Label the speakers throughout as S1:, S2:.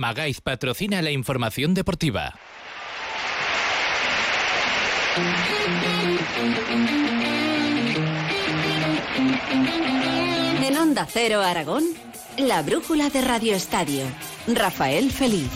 S1: Magaiz patrocina la información deportiva.
S2: En Onda Cero Aragón, la brújula de Radio Estadio. Rafael Feliz.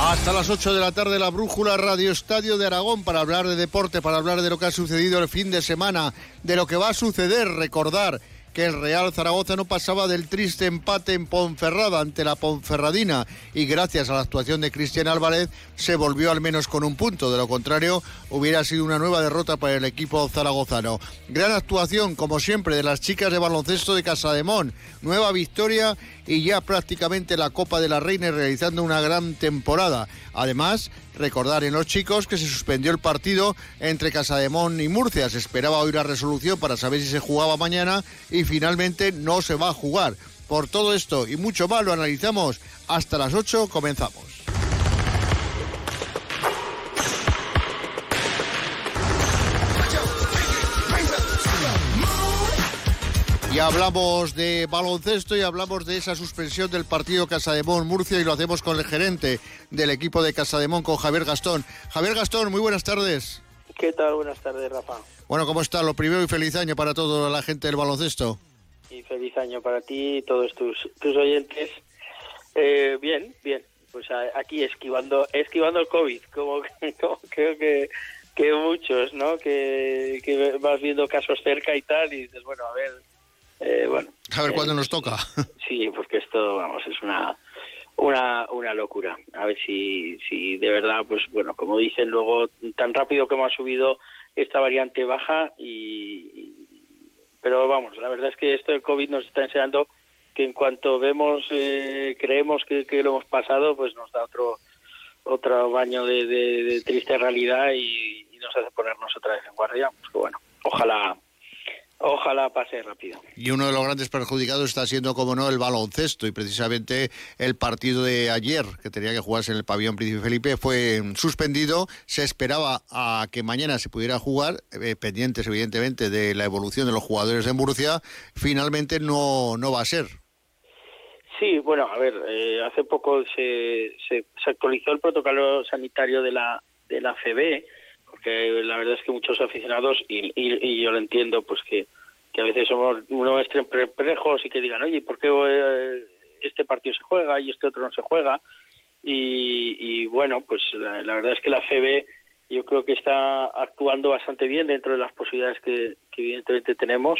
S3: Hasta las 8 de la tarde la Brújula Radio Estadio de Aragón para hablar de deporte, para hablar de lo que ha sucedido el fin de semana, de lo que va a suceder, recordar que el Real Zaragoza no pasaba del triste empate en Ponferrada ante la Ponferradina y gracias a la actuación de Cristian Álvarez se volvió al menos con un punto. De lo contrario, hubiera sido una nueva derrota para el equipo zaragozano. Gran actuación, como siempre, de las chicas de baloncesto de Casademón. Nueva victoria y ya prácticamente la Copa de la Reina realizando una gran temporada. Además, recordar en los chicos que se suspendió el partido entre Casademón y Murcia. Se esperaba hoy la resolución para saber si se jugaba mañana y finalmente no se va a jugar. Por todo esto y mucho más lo analizamos hasta las 8. Comenzamos. Hablamos de baloncesto y hablamos de esa suspensión del partido Casademón Murcia y lo hacemos con el gerente del equipo de Casademón, con Javier Gastón. Javier Gastón, muy buenas tardes.
S4: ¿Qué tal? Buenas tardes, Rafa.
S3: Bueno, ¿cómo está? Lo primero y feliz año para toda la gente del baloncesto.
S4: Y feliz año para ti y todos tus, tus oyentes. Eh, bien, bien. Pues aquí esquivando esquivando el COVID, como, creo que, que muchos, ¿no? Que, que vas viendo casos cerca y tal, y dices, bueno, a ver, eh, bueno.
S3: A ver
S4: eh,
S3: cuándo nos toca.
S4: Sí, porque esto, vamos, es una, una, una locura. A ver si, si de verdad, pues bueno, como dicen luego, tan rápido como ha subido esta variante baja y, pero vamos, la verdad es que esto del COVID nos está enseñando que en cuanto vemos, eh, creemos que, que, lo hemos pasado, pues nos da otro otro baño de, de, de triste realidad y, y, nos hace ponernos otra vez en guardia. Pues que bueno, ojalá Ojalá pase rápido.
S3: Y uno de los grandes perjudicados está siendo, como no, el baloncesto. Y precisamente el partido de ayer, que tenía que jugarse en el pabellón Príncipe Felipe, fue suspendido. Se esperaba a que mañana se pudiera jugar, eh, pendientes evidentemente de la evolución de los jugadores de Murcia. Finalmente no, no va a ser.
S4: Sí, bueno, a ver, eh, hace poco se, se, se, actualizó el protocolo sanitario de la, de la FB porque la verdad es que muchos aficionados, y, y, yo lo entiendo, pues que, que a veces somos unos perplejos y que digan, oye, ¿por qué eh, este partido se juega y este otro no se juega? Y, y bueno, pues la, verdad es que la FB yo creo que está actuando bastante bien dentro de las posibilidades que, evidentemente tenemos.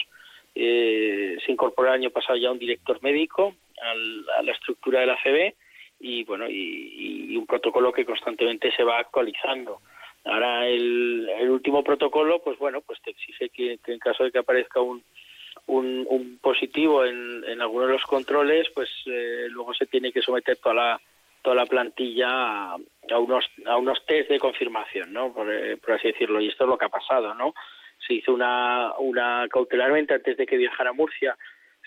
S4: Eh, se incorporó el año pasado ya un director médico al, a la estructura de la FB y bueno y un protocolo que constantemente se va actualizando. Ahora el, último protocolo, pues bueno, pues te exige que, que en caso de que aparezca un, un, un positivo en, en, alguno de los controles, pues eh, luego se tiene que someter toda la toda la plantilla a, a unos a unos test de confirmación, ¿no? Por, eh, por, así decirlo. Y esto es lo que ha pasado, ¿no? Se hizo una una cautelarmente antes de que viajara a Murcia,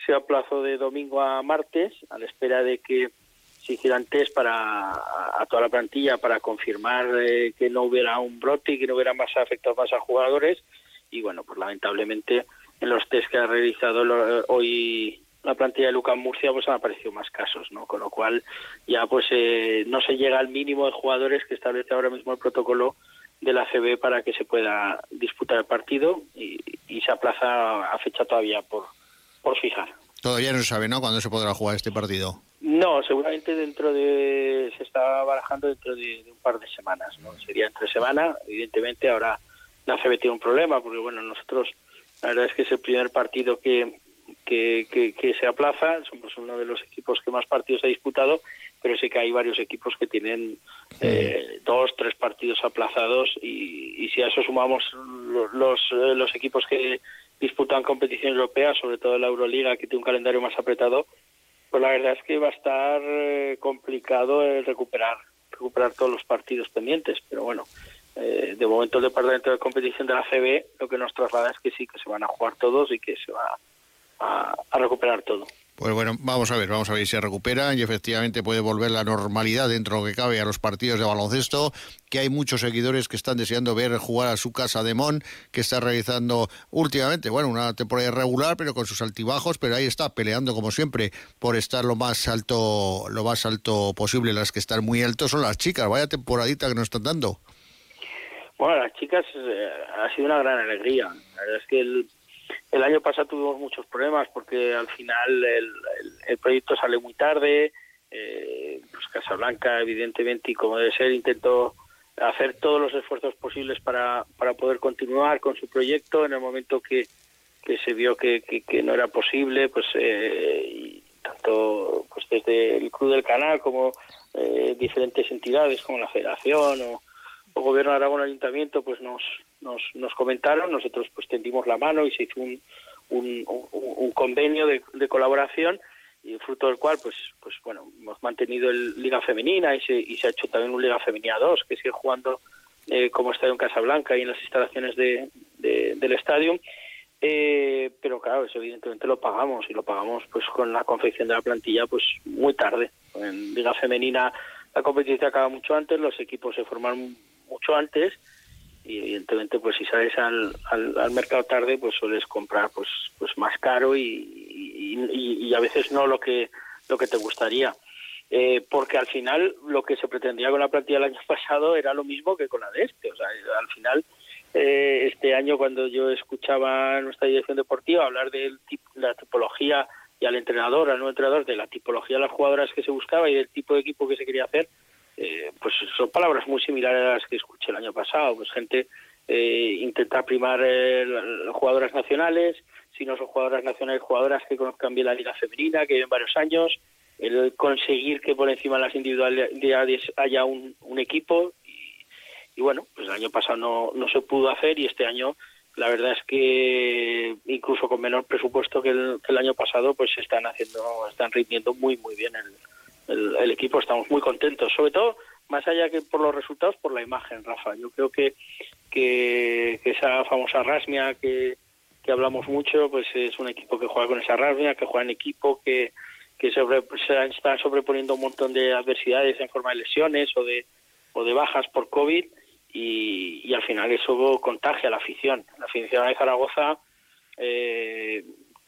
S4: se aplazó de domingo a martes a la espera de que se hicieran test para a toda la plantilla para confirmar eh, que no hubiera un brote y que no hubiera más afectados más a jugadores. Y bueno pues lamentablemente en los test que ha realizado hoy la plantilla de Lucas Murcia pues han aparecido más casos no con lo cual ya pues eh, no se llega al mínimo de jugadores que establece ahora mismo el protocolo de la CB para que se pueda disputar el partido y, y se aplaza a fecha todavía por por fijar
S3: todavía no se sabe no cuándo se podrá jugar este partido
S4: no, seguramente dentro de se está barajando dentro de, de, un par de semanas, ¿no? Sería entre semana, evidentemente ahora la CB tiene un problema porque bueno, nosotros la verdad es que es el primer partido que que, que, que se aplaza, somos uno de los equipos que más partidos ha disputado, pero sé que hay varios equipos que tienen eh, dos, tres partidos aplazados y, y si a eso sumamos los, los, los equipos que disputan competición europea, sobre todo la Euroliga, que tiene un calendario más apretado, pues la verdad es que va a estar eh, complicado el recuperar recuperar todos los partidos pendientes, pero bueno, eh, de momento el departamento de competición de la CB lo que nos traslada es que sí que se van a jugar todos y que se va a, a recuperar todo.
S3: Pues bueno, vamos a ver, vamos a ver si se recuperan y efectivamente puede volver la normalidad dentro de lo que cabe a los partidos de baloncesto, que hay muchos seguidores que están deseando ver jugar a su casa de Mon, que está realizando últimamente, bueno, una temporada irregular, pero con sus altibajos, pero ahí está peleando como siempre por estar lo más alto, lo más alto posible. Las que están muy altos son las chicas, vaya temporadita que nos están dando.
S4: Bueno, las chicas eh, ha sido una gran alegría. La verdad es que el el año pasado tuvimos muchos problemas porque al final el, proyecto sale muy tarde. Eh, pues Casablanca, evidentemente, y como debe ser, intentó hacer todos los esfuerzos posibles para, para poder continuar con su proyecto en el momento que, que se vio que, que, no era posible, pues eh, tanto pues desde el Club del Canal como eh, diferentes entidades como la Federación o, o Gobierno de Aragón Ayuntamiento pues nos, nos, nos comentaron, nosotros pues tendimos la mano y se hizo un, un, convenio de, de, colaboración y fruto del cual pues pues bueno hemos mantenido el Liga Femenina y se, y se ha hecho también un Liga Femenina 2 que sigue jugando eh, como estadio en Casablanca y en las instalaciones de, del estadio. Eh, pero claro eso evidentemente lo pagamos y lo pagamos pues con la confección de la plantilla pues muy tarde. En Liga Femenina la competición acaba mucho antes los equipos se forman mucho antes y evidentemente pues si sales al, al, mercado tarde pues sueles comprar pues pues más caro y, y, a veces no lo que lo que te gustaría. Eh, porque al final lo que se pretendía con la plantilla del año pasado era lo mismo que con la de este. O sea al final eh, este año cuando yo escuchaba a nuestra dirección deportiva hablar de la tipología y al entrenador al nuevo entrenador de la tipología de las jugadoras que se buscaba y del tipo de equipo que se quería hacer eh, pues son palabras muy similares a las que escuché el año pasado. Pues gente eh, intenta primar eh, jugadoras nacionales, si no son jugadoras nacionales, jugadoras que conozcan bien la liga femenina, que lleven varios años, el conseguir que por encima de las individualidades haya un, equipo. Y, bueno, pues el año pasado no, no se pudo hacer y este año la verdad es que incluso con menor presupuesto que el, que el año pasado, pues están haciendo, están rindiendo muy muy bien el, el, equipo estamos muy contentos, sobre todo más allá que por los resultados, por la imagen, Rafa. Yo creo que, que, esa famosa rasmia que, que, hablamos mucho, pues es un equipo que juega con esa rasmia, que juega en equipo, que, que sobre, se está sobreponiendo un montón de adversidades en forma de lesiones o de, o de bajas por COVID y, y al final eso contagia a la afición. La afición de Zaragoza eh,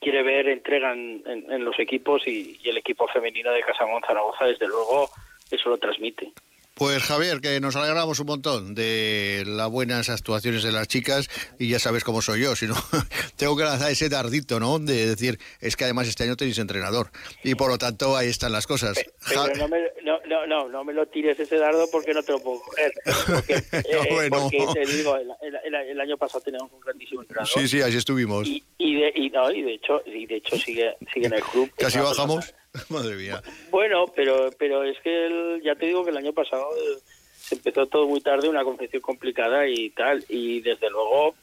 S4: quiere ver entrega en, los equipos y, el equipo femenino de Casamón Zaragoza, desde luego, eso lo transmite.
S3: Pues Javier, que nos alegramos un montón de las buenas actuaciones de las chicas y ya sabes cómo soy yo, si no tengo que lanzar ese dardito, ¿no? De decir, es que además este año tenéis entrenador y por lo tanto ahí están las cosas.
S4: Pero, no, me, no, no, no, no, me lo tires ese dardo porque no te lo puedo coger. Porque, eh, porque te digo, el, año pasado teníamos un grandísimo entrenador.
S3: Sí, sí, así estuvimos.
S4: Y, y, de, y, no, y de hecho, y de hecho sigue, sigue en el club.
S3: Casi bajamos. Madre mía.
S4: Bueno, pero, pero es que ya te digo que el año pasado eh, se empezó todo muy tarde, una confección complicada y tal, y desde luego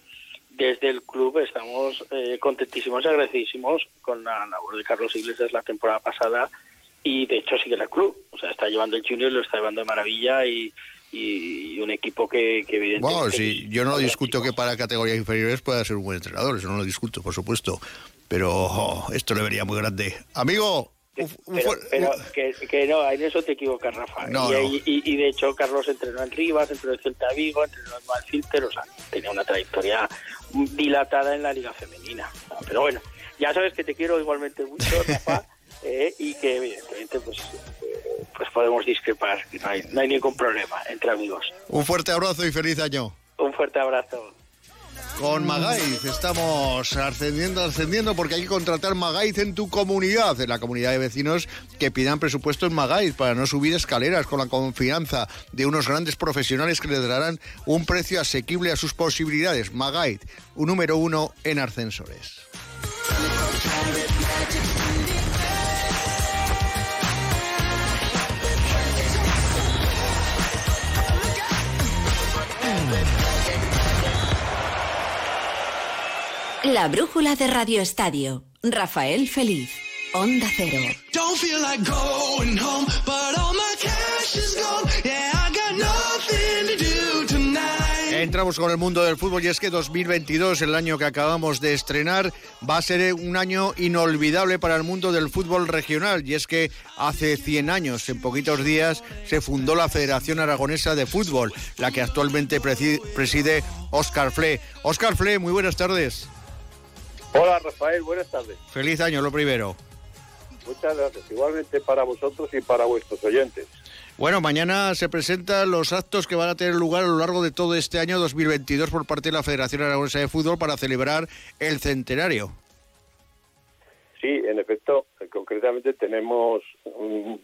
S4: desde el club estamos eh, contentísimos y agradecidísimos con la labor de Carlos Iglesias la temporada pasada. Y de hecho sigue el club, o sea, está llevando el junior, lo está llevando de maravilla y, y un equipo que, que evidentemente...
S3: Bueno, sí, yo no discuto que para categorías inferiores pueda ser un buen entrenador, eso no lo discuto, por supuesto, pero oh, esto le vería muy grande. Amigo,
S4: pero, que, no, en eso te equivocas, Rafa. y, de hecho, Carlos entrenó en Rivas, entrenó en Celta Vigo, entrenó en Malfilter, o sea, tenía una trayectoria dilatada en la Liga Femenina. Pero bueno, ya sabes que te quiero igualmente mucho, Rafa, eh, y que evidentemente pues, eh, pues podemos discrepar, no hay, no hay ningún problema entre amigos.
S3: Un fuerte abrazo y feliz año.
S4: Un fuerte abrazo.
S3: Con Magaiz estamos ascendiendo, ascendiendo porque hay que contratar Magaiz en tu comunidad, en la comunidad de vecinos que pidan presupuesto en Magaiz para no subir escaleras con la confianza de unos grandes profesionales que les darán un precio asequible a sus posibilidades. Magaiz, un número uno en ascensores.
S2: La brújula de Radio Estadio. Rafael Feliz. Onda Cero.
S3: Entre entramos con el mundo del fútbol y es que 2022, el año que acabamos de estrenar, va a ser un año inolvidable para el mundo del fútbol regional y es que hace 100 años, en poquitos días, se fundó la Federación Aragonesa de Fútbol, la que actualmente preside Óscar Fle. Óscar Fle, muy buenas tardes.
S5: Hola Rafael, buenas tardes.
S3: Feliz año, lo primero.
S5: Muchas gracias, igualmente para vosotros y para vuestros oyentes.
S3: Bueno, mañana se presentan los actos que van a tener lugar a lo largo de todo este año 2022 por parte de la Federación Aragonesa de Fútbol para celebrar el centenario.
S5: Sí, en efecto, concretamente tenemos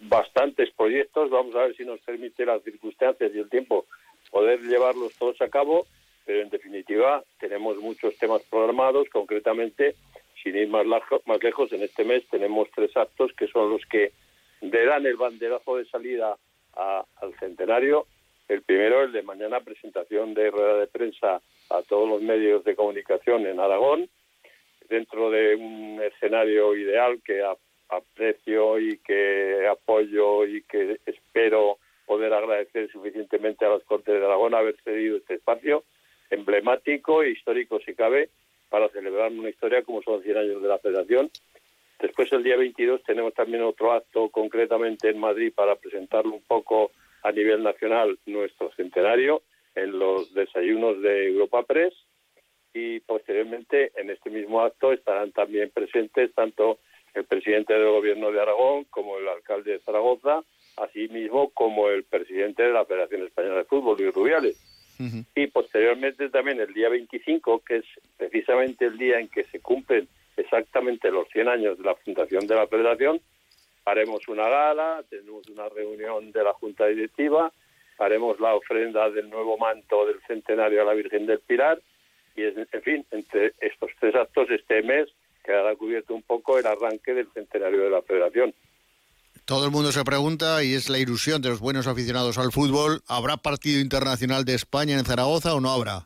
S5: bastantes proyectos. Vamos a ver si nos permite las circunstancias y el tiempo poder llevarlos todos a cabo, pero en definitiva tenemos muchos temas programados. Concretamente, sin ir más, más lejos, en este mes tenemos tres actos que son los que darán el banderazo de salida al centenario. El primero, el de mañana, presentación de rueda de prensa a todos los medios de comunicación en Aragón, dentro de un escenario ideal que aprecio y que apoyo y que espero poder agradecer suficientemente a las Cortes de Aragón emblemático e histórico, si cabe, para celebrar una historia como son 100 años de la Federación Después, el día 22, tenemos también otro acto concretamente en Madrid para presentarlo un poco a nivel nacional nuestro centenario en los desayunos de Europa Press y posteriormente en este mismo acto estarán también presentes tanto el presidente del gobierno de Aragón como el alcalde de Zaragoza, así mismo como el presidente de la Federación Española de Fútbol, Luis Rubiales. Y posteriormente también el día 25, que es precisamente el día en que se cumplen exactamente los 100 años de la fundación de la Federación, haremos una gala, tenemos una reunión de la Junta Directiva, haremos la ofrenda del nuevo manto del centenario a la Virgen del Pilar y, en fin, entre estos tres actos este mes quedará cubierto un poco el arranque del centenario de la Federación.
S3: Todo el mundo se pregunta, y es la ilusión de los buenos aficionados al fútbol, ¿habrá partido internacional de España en Zaragoza o no habrá?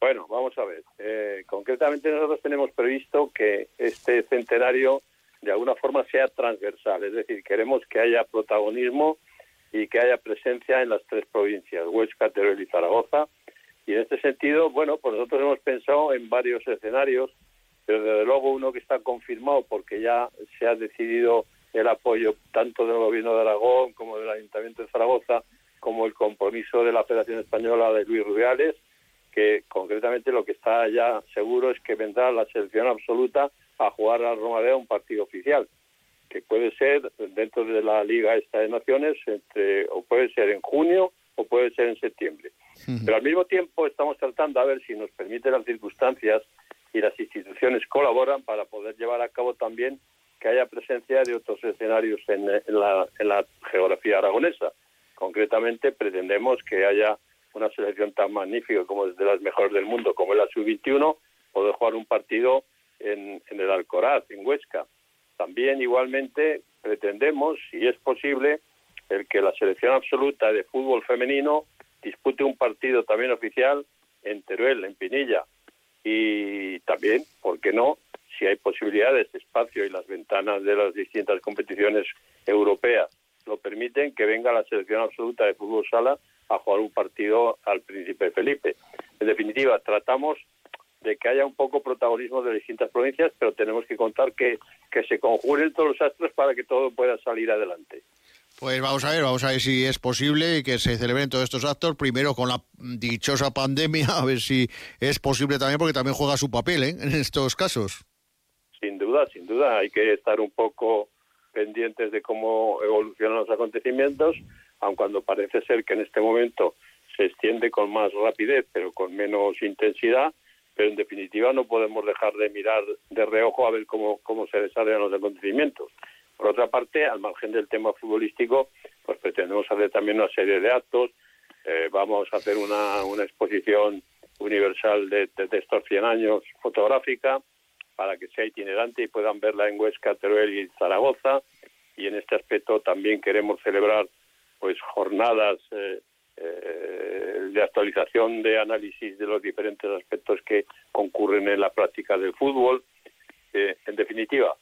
S5: Bueno, vamos a ver. Eh, concretamente nosotros tenemos previsto que este centenario de alguna forma sea transversal, es decir, queremos que haya protagonismo y que haya presencia en las tres provincias, Huesca, Teruel y Zaragoza. Y en este sentido, bueno, pues nosotros hemos pensado en varios escenarios, pero desde luego uno que está confirmado porque ya se ha decidido el apoyo tanto del Gobierno de Aragón como del Ayuntamiento de Zaragoza, como el compromiso de la Federación Española de Luis Rubiales, que concretamente lo que está ya seguro es que vendrá la selección absoluta a jugar a Romadeo un partido oficial, que puede ser dentro de la Liga esta de Naciones, entre, o puede ser en junio o puede ser en septiembre. Pero al mismo tiempo estamos tratando a ver si nos permiten las circunstancias y las instituciones colaboran para poder llevar a cabo también que haya presencia de otros escenarios en, la, en la geografía aragonesa. Concretamente pretendemos que haya una selección tan magnífica como de las mejores del mundo, como es la sub-21, poder jugar un partido en, el Alcoraz, en Huesca. También igualmente pretendemos, si es posible, el que la selección absoluta de fútbol femenino dispute un partido también oficial en Teruel, en Pinilla. Y también, ¿por qué no? Si hay posibilidades, espacio y las ventanas de las distintas competiciones europeas lo permiten, que venga la selección absoluta de fútbol sala a jugar un partido al príncipe Felipe. En definitiva, tratamos de que haya un poco protagonismo de distintas provincias, pero tenemos que contar que, que se conjuren todos los astros para que todo pueda salir adelante.
S3: Pues vamos a ver, vamos a ver si es posible que se celebren todos estos actos, primero con la dichosa pandemia, a ver si es posible también, porque también juega su papel ¿eh? en estos casos.
S5: Sin duda, sin duda, hay que estar un poco pendientes de cómo evolucionan los acontecimientos, aun cuando parece ser que en este momento se extiende con más rapidez, pero con menos intensidad, pero en definitiva no podemos dejar de mirar de reojo a ver cómo, cómo se desarrollan los acontecimientos. Por otra parte, al margen del tema futbolístico, pues pretendemos hacer también una serie de actos. Eh, vamos a hacer una, una exposición universal de, de, estos 100 años fotográfica para que sea itinerante y puedan verla en Huesca, Teruel y Zaragoza. Y en este aspecto también queremos celebrar pues jornadas eh, eh, de actualización de análisis de los diferentes aspectos que concurren en la práctica del fútbol. Eh, en definitiva,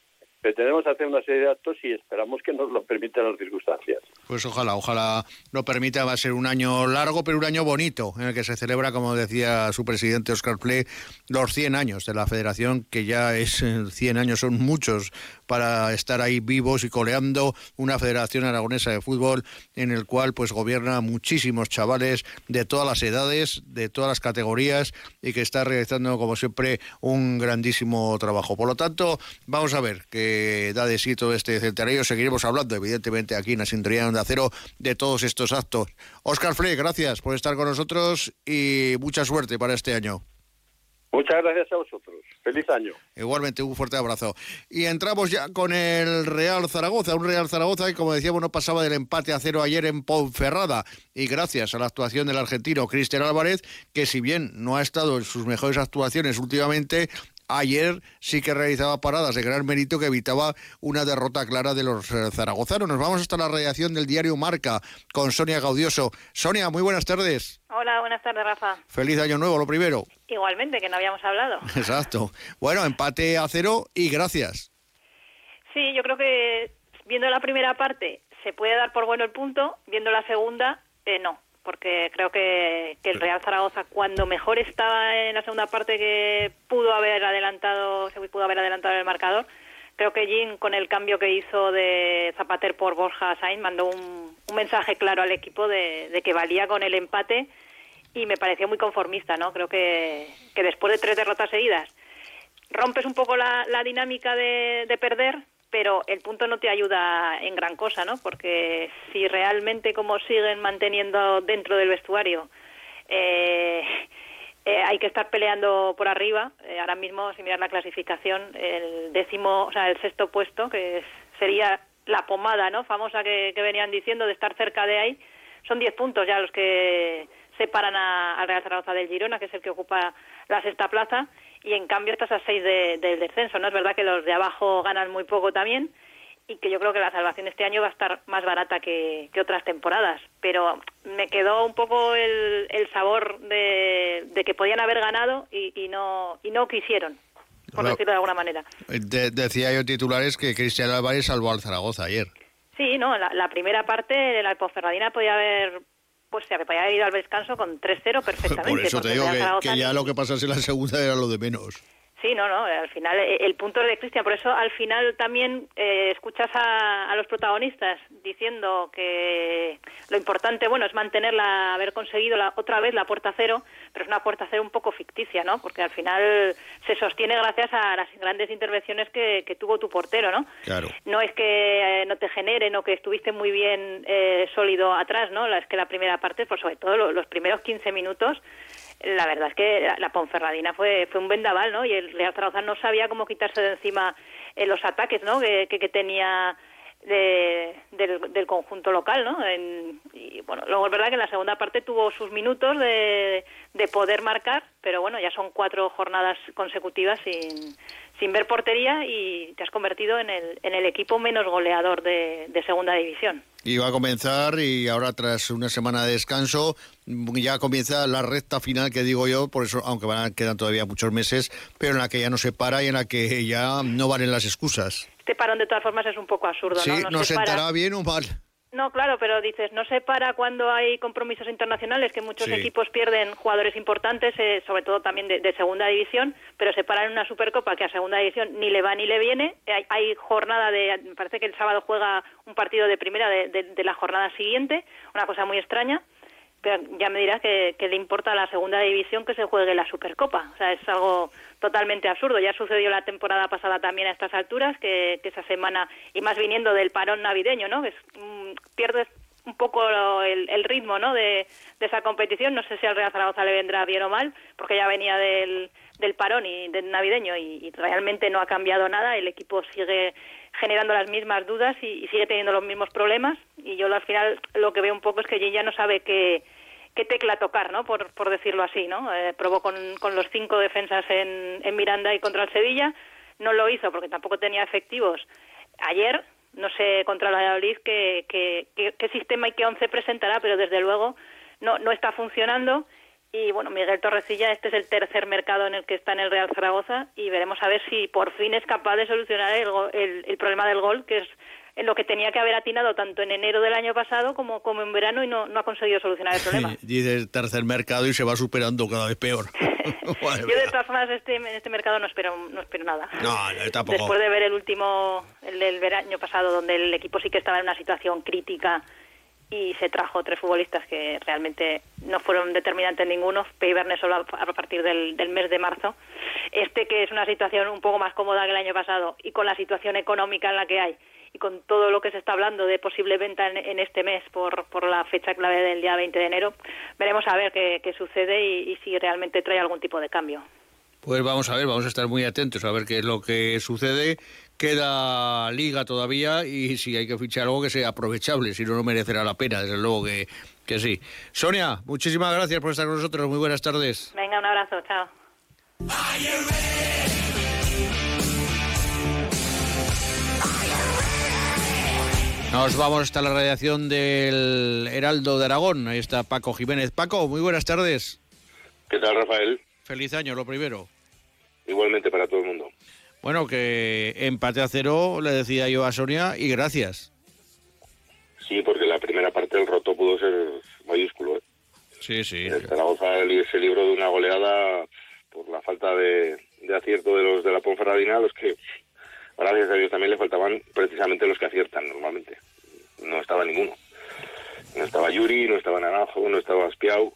S5: pretendemos hacer una serie de actos y esperamos que nos lo permitan las circunstancias.
S3: Pues ojalá, ojalá lo permita. Va a ser un año largo, pero un año bonito, en el que se celebra, como decía su presidente Oscar Play, los 100 años de la federación, que ya es 100 años, son muchos para estar ahí vivos y coleando una federación aragonesa de fútbol en el cual pues gobierna muchísimos chavales de todas las edades, de todas las categorías y que está realizando como siempre un grandísimo trabajo. Por lo tanto, vamos a ver qué da de sí todo este centenario. Seguiremos hablando, evidentemente, aquí en la sintonía de acero de todos estos actos. Oscar Frey, gracias por estar con nosotros y mucha suerte para este año.
S5: Muchas gracias a vosotros. Feliz año.
S3: Igualmente, un fuerte abrazo. Y entramos ya con el Real Zaragoza, un Real Zaragoza que, como decíamos, no pasaba del empate a cero ayer en Ponferrada. Y gracias a la actuación del argentino Cristian Álvarez, que si bien no ha estado en sus mejores actuaciones últimamente, ayer sí que realizaba paradas de gran mérito que evitaba una derrota clara de los eh, zaragozanos. Nos vamos hasta la radiación del diario Marca con Sonia Gaudioso. Sonia, muy buenas tardes.
S6: Hola, buenas tardes, Rafa.
S3: Feliz año nuevo, lo primero.
S6: Igualmente, que no habíamos hablado.
S3: Exacto. Bueno, empate a cero y gracias.
S6: Sí, yo creo que viendo la primera parte se puede dar por bueno el punto, viendo la segunda, eh, no porque creo que, el Real Zaragoza cuando mejor estaba en la segunda parte que pudo haber adelantado, se pudo haber adelantado el marcador, creo que Jim con el cambio que hizo de Zapater por Borja Sainz mandó un, mensaje claro al equipo de, que valía con el empate y me pareció muy conformista, ¿no? Creo que, que después de tres derrotas seguidas rompes un poco la, dinámica de, de perder, pero el punto no te ayuda en gran cosa, ¿no? Porque si realmente como siguen manteniendo dentro del vestuario, eh, eh, hay que estar peleando por arriba. Eh, ahora mismo, si miras la clasificación, el décimo, o sea, el sexto puesto, que sería la pomada, ¿no? Famosa que, venían diciendo de estar cerca de ahí, son diez puntos ya los que separan al Real Zaragoza del Girona, que es el que ocupa la sexta plaza y en cambio estás a seis del descenso. No es verdad que los de abajo ganan muy poco también y que yo creo que la salvación este año va a estar más barata que, otras temporadas. Pero me quedó un poco el, sabor de, que podían haber ganado y, no y no quisieron, por decirlo de alguna manera.
S3: decía yo titulares que Cristian Álvarez salvó al Zaragoza ayer.
S6: Sí, no, la, primera parte de la Hipoferradina podía haber pues se había ido al descanso con 3-0 perfectamente.
S3: Por eso te digo que, ya lo que pasase en la segunda era lo de menos.
S6: Sí, no, no, al final eh, el punto de Cristian, por eso al final también eh, escuchas a, los protagonistas diciendo que lo importante, bueno, es mantenerla, haber conseguido la, otra vez la puerta cero, pero es una puerta cero un poco ficticia, ¿no? Porque al final se sostiene gracias a las grandes intervenciones que, tuvo tu portero, ¿no?
S3: Claro.
S6: No es que eh, no te generen o que estuviste muy bien sólido atrás, ¿no? Es que la primera parte, por sobre todo los primeros 15 minutos, la verdad es que la, Ponferradina fue, fue un vendaval, ¿no? Y el Real Zaragoza no sabía cómo quitarse de encima eh, los ataques, ¿no? Que, que, tenía de, del, conjunto local, ¿no? y bueno, luego es verdad que en la segunda parte tuvo sus minutos de, de poder marcar, pero bueno, ya son cuatro jornadas consecutivas sin, sin ver portería y te has convertido en el, en el equipo menos goleador de, de segunda división.
S3: Y va a comenzar y ahora tras una semana de descanso ya comienza la recta final que digo yo, por eso aunque van, quedan todavía muchos meses, pero en la que ya no se para y en la que ya no valen las excusas.
S6: Este parón de todas formas es un poco absurdo,
S3: sí,
S6: ¿no?
S3: nos sentará bien o mal.
S6: No, claro, pero dices, no se para cuando hay compromisos internacionales, que muchos equipos pierden jugadores importantes, eh, sobre todo también de, segunda división, pero se para en una Supercopa que a segunda división ni le va ni le viene. Hay, hay jornada de, me parece que el sábado juega un partido de primera de la jornada siguiente, una cosa muy extraña ya me dirás que, le importa a la segunda división que se juegue la Supercopa. O sea, es algo totalmente absurdo. Ya sucedió la temporada pasada también a estas alturas, que, esa semana, y más viniendo del parón navideño, ¿no? Es, mm, pierdes un poco el, ritmo ¿no? de, esa competición. No sé si al Real Zaragoza le vendrá bien o mal, porque ya venía del, del parón y del navideño y, realmente no ha cambiado nada. El equipo sigue generando las mismas dudas y, sigue teniendo los mismos problemas. Y yo al final lo que veo un poco es que ya no sabe qué qué tecla tocar, ¿no? Por, por decirlo así, ¿no? Eh, probó con, con, los cinco defensas en, en Miranda y contra el Sevilla, no lo hizo porque tampoco tenía efectivos. Ayer, no sé contra el Valladolid qué, qué, qué, sistema y qué once presentará, pero desde luego no, no está funcionando Y bueno, Miguel Torrecilla, este es el tercer mercado en el que está en el Real Zaragoza y veremos a ver si por fin es capaz de solucionar el, el problema del gol, que es en lo que tenía que haber atinado tanto en enero del año pasado como, como en verano y no, no ha conseguido solucionar el problema.
S3: Dice tercer mercado y se va superando cada vez peor.
S6: Yo de todas formas este, en este mercado no espero, no espero nada.
S3: No, tampoco.
S6: Después de ver el último, el del año pasado, donde el equipo sí que estaba en una situación crítica y se trajo tres futbolistas que realmente no fueron determinantes ninguno, Peyverne solo a partir del, del, mes de marzo. Este que es una situación un poco más cómoda que el año pasado y con la situación económica en la que hay y con todo lo que se está hablando de posible venta en, este mes por, por, la fecha clave del día 20 de enero, veremos a ver qué, sucede y, si realmente trae algún tipo de cambio.
S3: Pues vamos a ver, vamos a estar muy atentos a ver qué es lo que sucede. Queda liga todavía y si hay que fichar algo que sea aprovechable, si no, no merecerá la pena, desde luego que, que sí. Sonia, muchísimas gracias por estar con nosotros. Muy buenas tardes.
S6: Venga, un abrazo, chao.
S3: Nos vamos hasta la radiación del Heraldo de Aragón. Ahí está Paco Jiménez. Paco, muy buenas tardes.
S7: ¿Qué tal, Rafael?
S3: Feliz año, lo primero.
S7: Igualmente para todo el mundo.
S3: Bueno, que empate a cero, le decía yo a Sonia, y gracias.
S7: Sí, porque la primera parte del roto pudo ser mayúsculo. ¿eh?
S3: Sí, sí.
S7: El Zaragoza se libró de una goleada por la falta de, de acierto de los de la Ponferradina, los que gracias a Dios también le faltaban precisamente los que aciertan normalmente. No estaba ninguno. No estaba Yuri, no estaba Naranjo, no estaba Aspiau.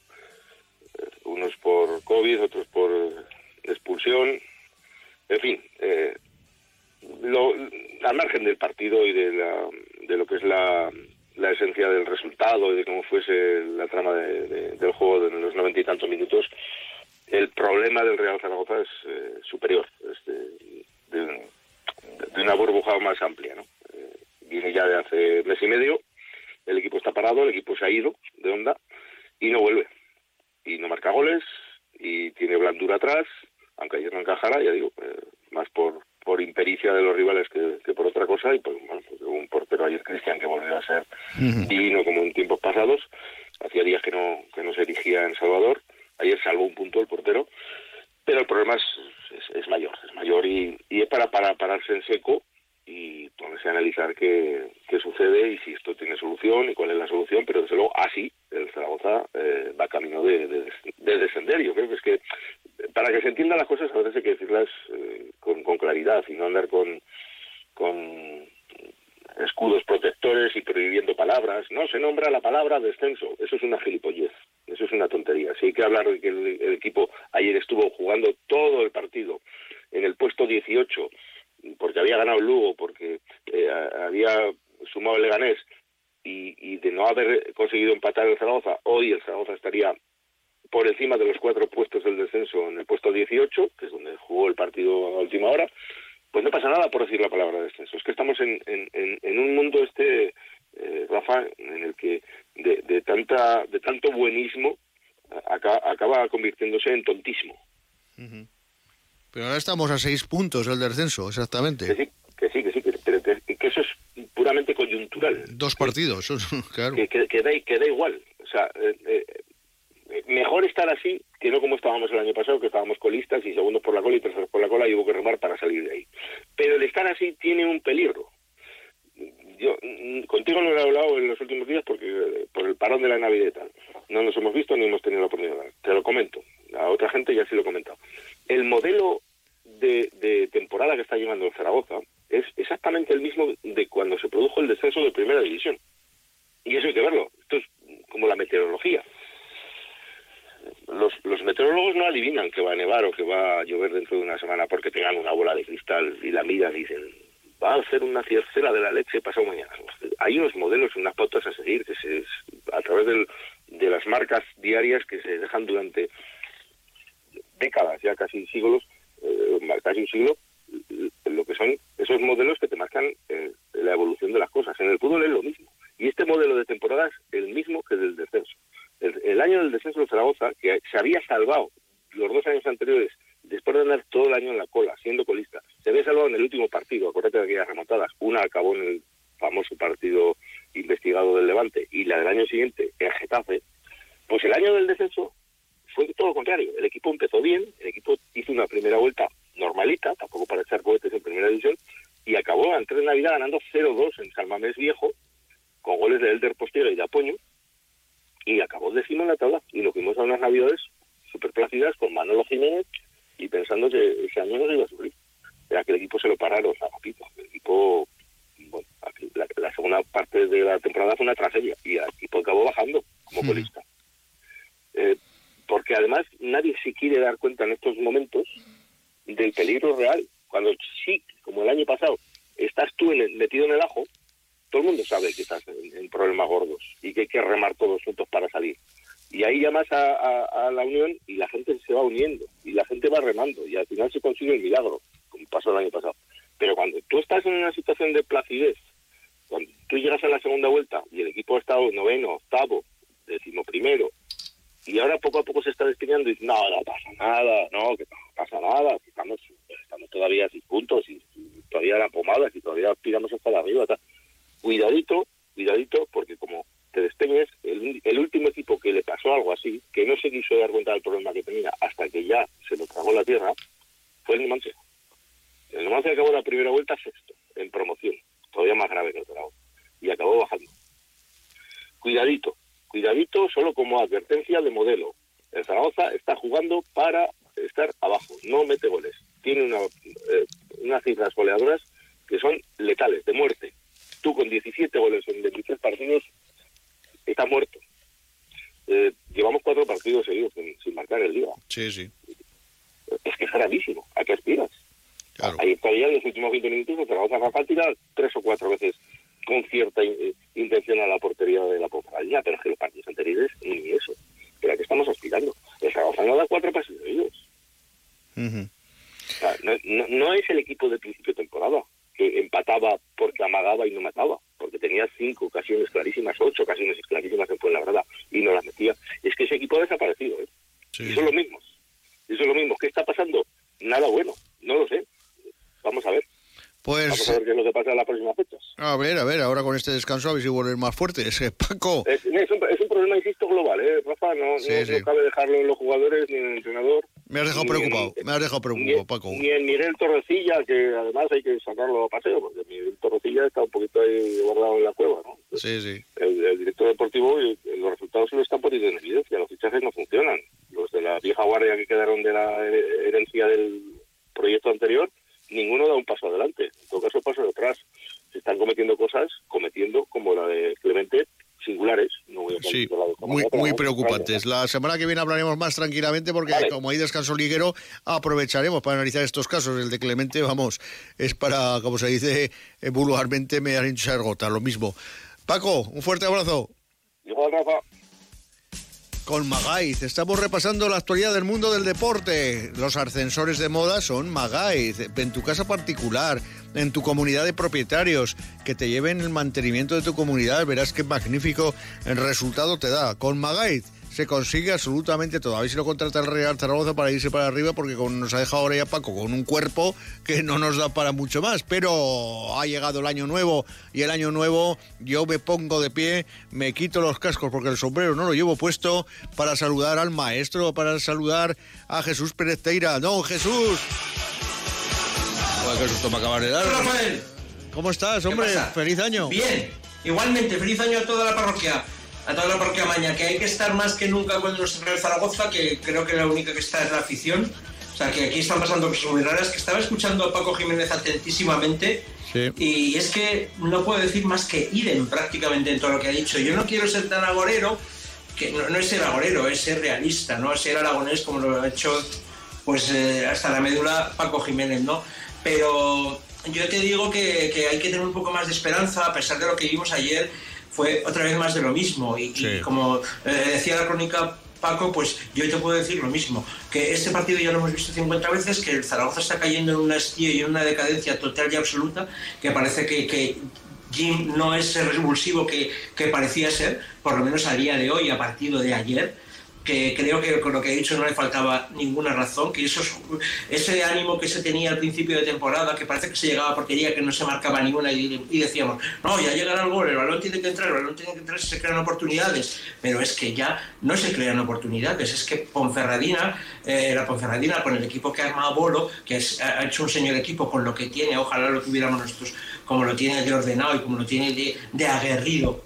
S7: Eh, unos por COVID, otros por expulsión. En fin, eh, lo, al margen del partido y de, la, de lo que es la, esencia del resultado y de cómo fuese la trama del juego de los noventa y tantos minutos, el problema del Real Zaragoza es eh, superior. Este, de, de una burbuja más amplia. ¿no? Eh, viene ya de hace mes y medio, el equipo está parado, el equipo se ha ido de onda y no vuelve. Y no marca goles y tiene blandura atrás, aunque ayer no encajara, ya digo, eh, más por por impericia de los rivales que, por otra cosa y pues, bueno, pues, un portero ayer Cristian que volvió a ser divino como en tiempos pasados hacía días que no que no se erigía en Salvador ayer salvó un punto el portero pero el problema es, es, mayor, es mayor y, es para, para pararse en seco y ponerse a analizar qué, qué, sucede y si esto tiene solución y cuál es la solución, pero desde luego así el Zaragoza eh, va camino de, de, descender. Yo creo que es que para que se entiendan las cosas a veces hay que decirlas eh, con, con claridad y no andar con, con escudos protectores y prohibiendo palabras. No se nombra la palabra descenso. Eso es una gilipollez. Eso es una tontería. Si hay que hablar de que el, equipo ayer estuvo jugando todo el partido en el puesto 18 porque había ganado el Lugo, porque eh, había sumado el Leganés y, y, de no haber conseguido empatar el Zaragoza, hoy el Zaragoza estaría por encima de los cuatro puestos del descenso en el puesto 18, que es donde jugó el partido a última hora pues no pasa nada por decir la palabra descenso. Estamos en, en, un mundo este, eh, Rafa, en el que de, de, tanta, de tanto buenismo acaba, convirtiéndose en tontismo.
S3: Pero ahora estamos a seis puntos del descenso, exactamente.
S7: Que sí, que sí, que sí, que, eso es puramente coyuntural.
S3: Dos partidos, claro.
S7: Que, que, da, que da igual. O sea, eh, eh, mejor estar así que no como estábamos el año pasado, que estábamos colistas y segundos por la cola y terceros por la cola y hubo que remar para salir de ahí. Pero el estar así tiene un peligro. Yo mm, contigo no lo he hablado en los últimos días porque por el parón de la Navidad no nos hemos visto ni hemos tenido la oportunidad. Te lo comento. A otra gente ya sí lo he comentado. El modelo de, de temporada que está llevando el Zaragoza es exactamente el mismo de cuando se produjo el descenso de primera división. Y eso hay que verlo. Esto es como la meteorología los, los meteorólogos no adivinan que va a nevar o que va a llover dentro de una semana porque tengan una bola de cristal y la miran y dicen va a hacer una ciercera de la leche pasado mañana. Hay unos modelos, unas pautas a seguir que se, a través del, de las marcas diarias que se dejan durante décadas, ya casi siglos, eh, casi un siglo, lo que son esos modelos que te marcan eh, la evolución de las cosas. En el fútbol es lo mismo. Y este modelo de temporada es el mismo que del descenso el, año del descenso de Zaragoza, que se había salvado los dos años anteriores, después de andar todo el año en la cola, siendo colista, se había salvado en el último partido, acuérdate de aquellas remontadas, una acabó en el famoso partido investigado del Levante y la del año siguiente en Getafe, pues el año del descenso fue lo contrario. El equipo empezó bien, el equipo hizo una primera vuelta normalita, tampoco para echar cohetes en primera división, y acabó antes de Navidad ganando 0-2 en Salmamés Viejo, con goles de Elder Postiera y de Apoño, y acabó décimo en la tabla. Y nos fuimos a unas Navidades súper plácidas con Manolo Jiménez y pensando que ese año no se iba a sufrir. Era que el equipo se lo pararon a poquito. El equipo, bueno, la, la, segunda parte de la temporada fue una tragedia y el equipo acabó bajando como colista. Eh, porque además nadie se quiere dar cuenta en estos momentos del peligro real. Cuando sí, como el año pasado, estás tú en el, metido en el ajo, todo el mundo sabe que estás en, en, problemas gordos y que hay que remar todos juntos para salir. Y ahí llamas a, a, a, la unión y la gente se va uniendo y la gente va remando y al final se consigue el milagro, pasó el año pasado. Pero cuando tú estás en una situación de placidez, cuando tú llegas a la segunda vuelta y el equipo ha estado noveno, octavo, decimoprimero, y ahora poco a poco se está despeñando y dice, no, no pasa nada, no, que no pasa nada, estamos, estamos todavía a seis puntos y, todavía la pomada, y todavía tiramos hasta la arriba. Tal. Cuidadito, cuidadito, porque como te despeñes, el, el, último equipo que le pasó algo así, que no se quiso dar cuenta del problema que tenía hasta que ya se lo tragó la tierra, fue el Numancia. El Numancia acabó la primera vuelta sexto, en promoción, todavía más grave que el Zaragoza, y acabó bajando. Cuidadito, cuidadito solo como advertencia de modelo. El Zaragoza está jugando para estar abajo, no mete goles. Tiene una, eh, unas cifras goleadoras que son letales, de muerte. Tú con 17 goles en 23 partidos estás muerto. Eh, llevamos cuatro partidos seguidos sin, sin, marcar el Liga.
S3: Sí, sí.
S7: Es que es gravísimo. ¿A qué aspiras?
S3: Claro.
S7: Ahí todavía 20 minutos el Zaragoza va a tres o cuatro veces con cierta in intención a la portería de la Ponferradina, pero es que los partidos anteriores ni eso. Pero a qué estamos aspirando. El Zaragoza no da cuatro pases de ellos.
S3: Uh -huh.
S7: o sea, no, no, no, es el equipo de principio de temporada que empataba porque amagaba y no mataba, porque tenía cinco ocasiones clarísimas, ocho ocasiones clarísimas en Fuenlabrada y no las metía. Es que ese equipo ha desaparecido. ¿eh?
S3: Sí.
S7: Y son los mismos. Y son los mismos. ¿Qué está pasando? Nada bueno. No lo sé. Vamos a ver.
S3: Pues...
S7: Vamos a ver qué es lo que pasa en las próximas fechas.
S3: A ver, a ver, ahora con este descanso a ver si vuelven más fuertes. Eh, Paco.
S7: Es, es, un, es, un, problema, insisto, global, ¿eh, Rafa? No,
S3: sí,
S7: no,
S3: sí.
S7: no, cabe dejarlo en los jugadores ni en el entrenador.
S3: Me has dejado preocupado,
S7: en,
S3: me has dejado preocupado,
S7: ni,
S3: Paco.
S7: Ni en Miguel Torrecilla, que además hay que sacarlo a paseo, porque Miguel Torrecilla está un poquito ahí guardado en la cueva, ¿no?
S3: Sí, sí.
S7: El, el director deportivo, los resultados se lo están poniendo en evidencia. Los fichajes no funcionan. Los de la vieja guardia que quedaron de la herencia del proyecto anterior, ninguno da un paso adelante. En todo caso, paso detrás. Se están cometiendo cosas, cometiendo como la de Clemente, singulares. No voy a
S3: sí, muy, muy preocupantes. La semana que viene hablaremos más tranquilamente porque vale. como hay descanso liguero, aprovecharemos para analizar estos casos. El de Clemente, vamos, es para, como se dice eh, vulgarmente, me han hinchar gota, lo mismo. Paco, un fuerte abrazo.
S7: Igual, Rafa.
S3: Con Magaiz, estamos repasando la actualidad del mundo del deporte. Los ascensores de moda son Magaiz. En tu casa particular, en tu comunidad de propietarios, que te lleven el mantenimiento de tu comunidad, verás qué magnífico resultado te da. Con Magaiz se consigue absolutamente todo. A ver si lo contrata el Real Zaragoza para irse para arriba, porque nos ha dejado ahora ya Paco con un cuerpo que no nos da para mucho más. Pero ha llegado el año nuevo y el año nuevo yo me pongo de pie, me quito los cascos porque el sombrero no lo llevo puesto para saludar al maestro, para saludar a Jesús Pérez Teira. ¡No, Jesús! Qué susto me de dar.
S8: Rafael.
S3: ¿Cómo estás, hombre? Feliz año.
S8: Bien. Igualmente, feliz año a toda la parroquia a toda la parroquia Maña, que hay que estar más que nunca con los Real Zaragoza, que creo que la única que está es la afición. O sea, que aquí están pasando cosas muy raras, que estaba escuchando a Paco Jiménez atentísimamente
S3: sí.
S8: y es que no puedo decir más que idem prácticamente en todo lo que ha dicho. Yo no quiero ser tan agorero, que no, no es ser agorero, es ser realista, no es ser aragonés como lo ha hecho pues eh, hasta la médula Paco Jiménez, ¿no? Pero yo te digo que, que hay que tener un poco más de esperanza, a pesar de lo que vimos ayer, fue otra vez más de lo mismo. Y, sí. y como eh, decía la crónica Paco, pues yo te puedo decir lo mismo, que este partido ya lo hemos visto 50 veces, que el Zaragoza está cayendo en un hastío y en una decadencia total y absoluta, que parece que, que Jim no es el revulsivo que, que, parecía ser, por lo menos a día de hoy, a partido de ayer. Que creo que con lo que he dicho no le faltaba ninguna razón, que esos, ese ánimo que se tenía al principio de temporada, que parece que se llegaba a porquería, que no se marcaba ninguna y, decíamos, no, ya llegará el gol, el balón tiene que entrar, el balón tiene que entrar, se crean oportunidades, pero es que ya no se crean oportunidades, es que Ponferradina, eh, la Ponferradina con el equipo que ha armado Bolo, que ha hecho un señor equipo con lo que tiene, ojalá lo tuviéramos nosotros como lo tiene de ordenado y como lo tiene de, de aguerrido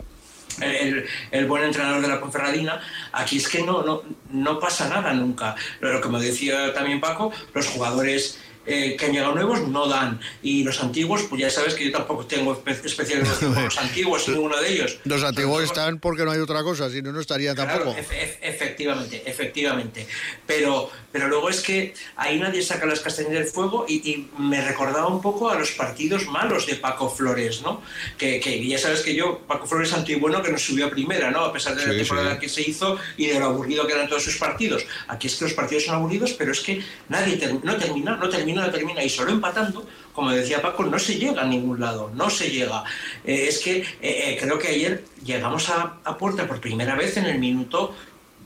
S8: el, buen entrenador de la Conferradina, aquí es que no, no, no pasa nada nunca. Pero como decía también Paco, los jugadores eh, que han llegado nuevos no dan. Y los antiguos, pues ya sabes que yo tampoco tengo especial con los antiguos, ninguno de ellos.
S3: Los antiguos están porque no hay otra cosa, si no, no estarían tampoco.
S8: efectivamente, efectivamente. Pero, pero luego es que ahí nadie saca las castañas del fuego y, me recordaba un poco a los partidos malos de Paco Flores, ¿no? Que, que ya sabes que yo, Paco Flores antiguo que nos subió a primera, ¿no? A pesar de la temporada que se hizo y de lo aburrido que eran todos sus partidos. Aquí es que los partidos son aburridos, pero es que nadie no termina, no termina termina y solo empatando, como decía Paco, no se llega a ningún lado, no se llega. Eh, es que eh, eh, creo que ayer llegamos a, puerta por primera vez en el minuto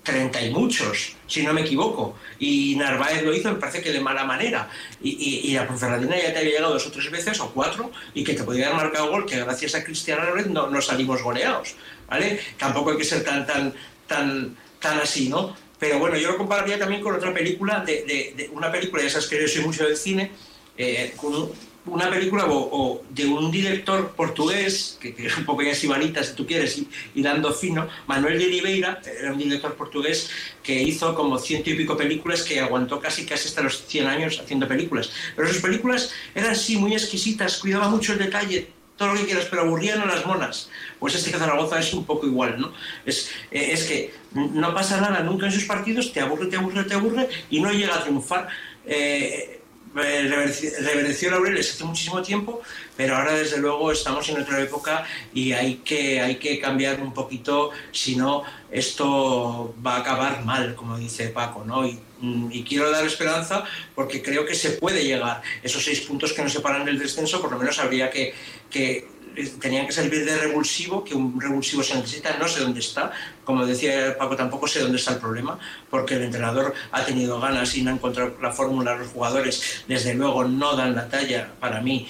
S8: 30 y muchos, si no me equivoco. Y Narváez lo hizo, me parece que de mala manera. Y, la Ponferradina ya te había llegado dos o tres veces, o cuatro, y que te podía haber marcado gol, que gracias a Cristiano Álvarez no, no salimos goleados. ¿vale? Tampoco hay que ser tan, tan, tan, tan así, ¿no? Pero bueno, yo lo compararía también con otra película, de, una película, ya sabes que yo soy mucho del cine, eh, con una película o, de un director portugués, que, es un poco ya sibanita si tú quieres, y, dando fino, Manuel de Oliveira, era un director portugués que hizo como ciento y pico películas, que aguantó casi casi hasta los 100 años haciendo películas. Pero sus películas eran sí muy exquisitas, cuidaba mucho el detalle, todo lo que quieras, pero aburrían a las monas. Pues este que Zaragoza es un poco igual, ¿no? Es, eh, es que no pasa nada nunca en sus partidos, te aburre, te aburre, te aburre y no llega a triunfar. Eh, reverenció Laureles hace muchísimo tiempo, pero ahora desde luego estamos en otra época y hay que, hay que cambiar un poquito, si no, esto va a acabar mal, como dice Paco, ¿no? Y, mm, quiero dar esperanza porque creo que se puede llegar. Esos seis puntos que nos separan del descenso, por lo menos habría que, que tenían que servir de revulsivo, que un revulsivo se necesita, no sé dónde está, como decía Paco, tampoco sé dónde está el problema, porque el entrenador ha tenido ganas y no ha encontrado la fórmula, los jugadores desde luego no dan la talla para mí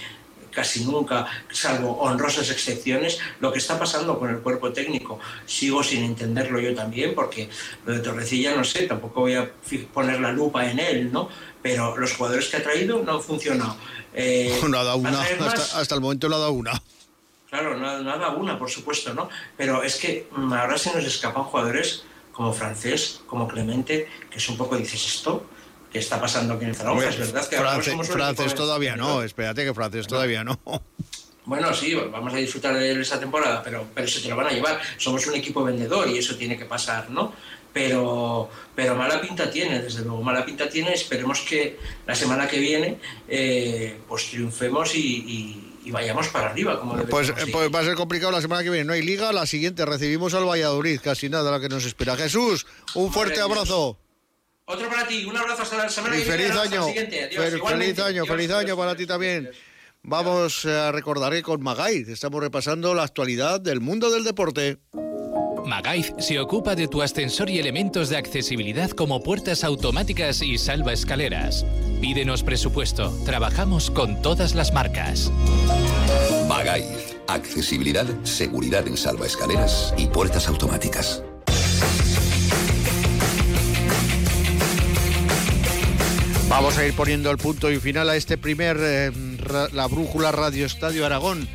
S8: casi nunca, salvo honrosas excepciones, lo que está pasando con el cuerpo técnico. Sigo sin entenderlo yo también, porque lo de Torrecilla no sé, tampoco voy a poner la lupa en él, ¿no? Pero los jugadores que ha traído no han funcionado.
S3: Eh, no ha dado una, hasta, hasta, el momento no ha dado una.
S8: Claro, nada una, por supuesto, ¿no? Pero es que mm, ahora se nos escapan jugadores como Francés, como Clemente, que es un poco, dices, esto, ¿qué está pasando aquí en Zaragoza? es verdad que
S3: Francés, todavía no, espérate que Francés todavía no.
S8: Bueno, sí, vamos a disfrutar de esa temporada, pero, pero se te lo van a llevar. Somos un equipo vendedor y eso tiene que pasar, ¿no? Pero, pero mala pinta tiene, desde luego, mala pinta tiene. Esperemos que la semana que viene eh, pues triunfemos y y vayamos para arriba. Como
S3: pues, pues, va a ser complicado la semana que viene. No hay liga. La siguiente recibimos al Valladolid. Casi nada lo que nos espera. Jesús, un fuerte abrazo.
S8: Otro para ti. Un abrazo hasta la semana
S3: y que
S8: feliz
S3: viene. Año. feliz año. feliz año para ti también. Vamos a recordar que con Magaiz estamos repasando la actualidad del mundo del deporte.
S1: Magaiz se ocupa de tu ascensor y elementos de accesibilidad como puertas automáticas y salva escaleras. Pídenos presupuesto. Trabajamos con todas las marcas.
S9: Magaiz. Accesibilidad, seguridad en salva escaleras y puertas automáticas.
S3: Vamos a ir poniendo el punto y final a este primer eh, La Brújula Radio Estadio Aragón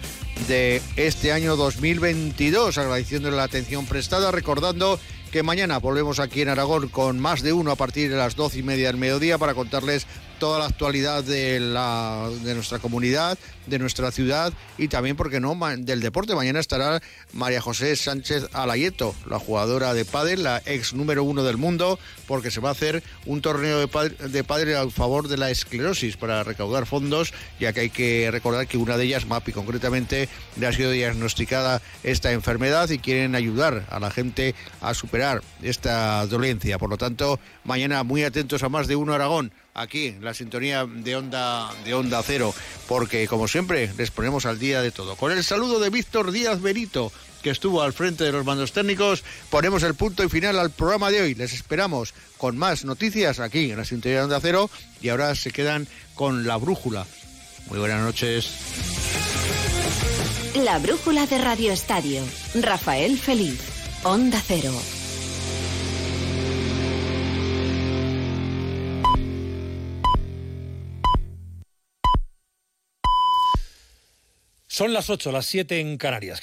S3: de este año 2022, agradeciéndole la atención prestada, recordando que mañana volvemos aquí en Aragón con más de uno a partir de las doce y media del mediodía para contarles toda la actualidad de, la, de nuestra comunidad, de nuestra ciudad y también, porque no?, del deporte. Mañana estará María José Sánchez Alayeto, la jugadora de pádel, la ex número uno del mundo, porque se va a hacer un torneo de pádel, de pádel a favor de la esclerosis para recaudar fondos, ya que hay que recordar que una de ellas, MAPI concretamente, le ha sido diagnosticada esta enfermedad y quieren ayudar a la gente a superar esta dolencia. Por lo tanto, mañana muy atentos a más de uno Aragón aquí la sintonía de onda de onda cero porque como siempre les ponemos al día de todo con el saludo de Víctor Díaz Benito que estuvo al frente de los mandos técnicos, ponemos el punto y final al programa de hoy. Les esperamos con más noticias aquí en la sintonía de Acero y ahora se quedan con la brújula. Muy buenas noches.
S2: La brújula de Radio Estadio. Rafael Feliz. Onda Cero.
S10: Son las 8, las 7 en Canarias.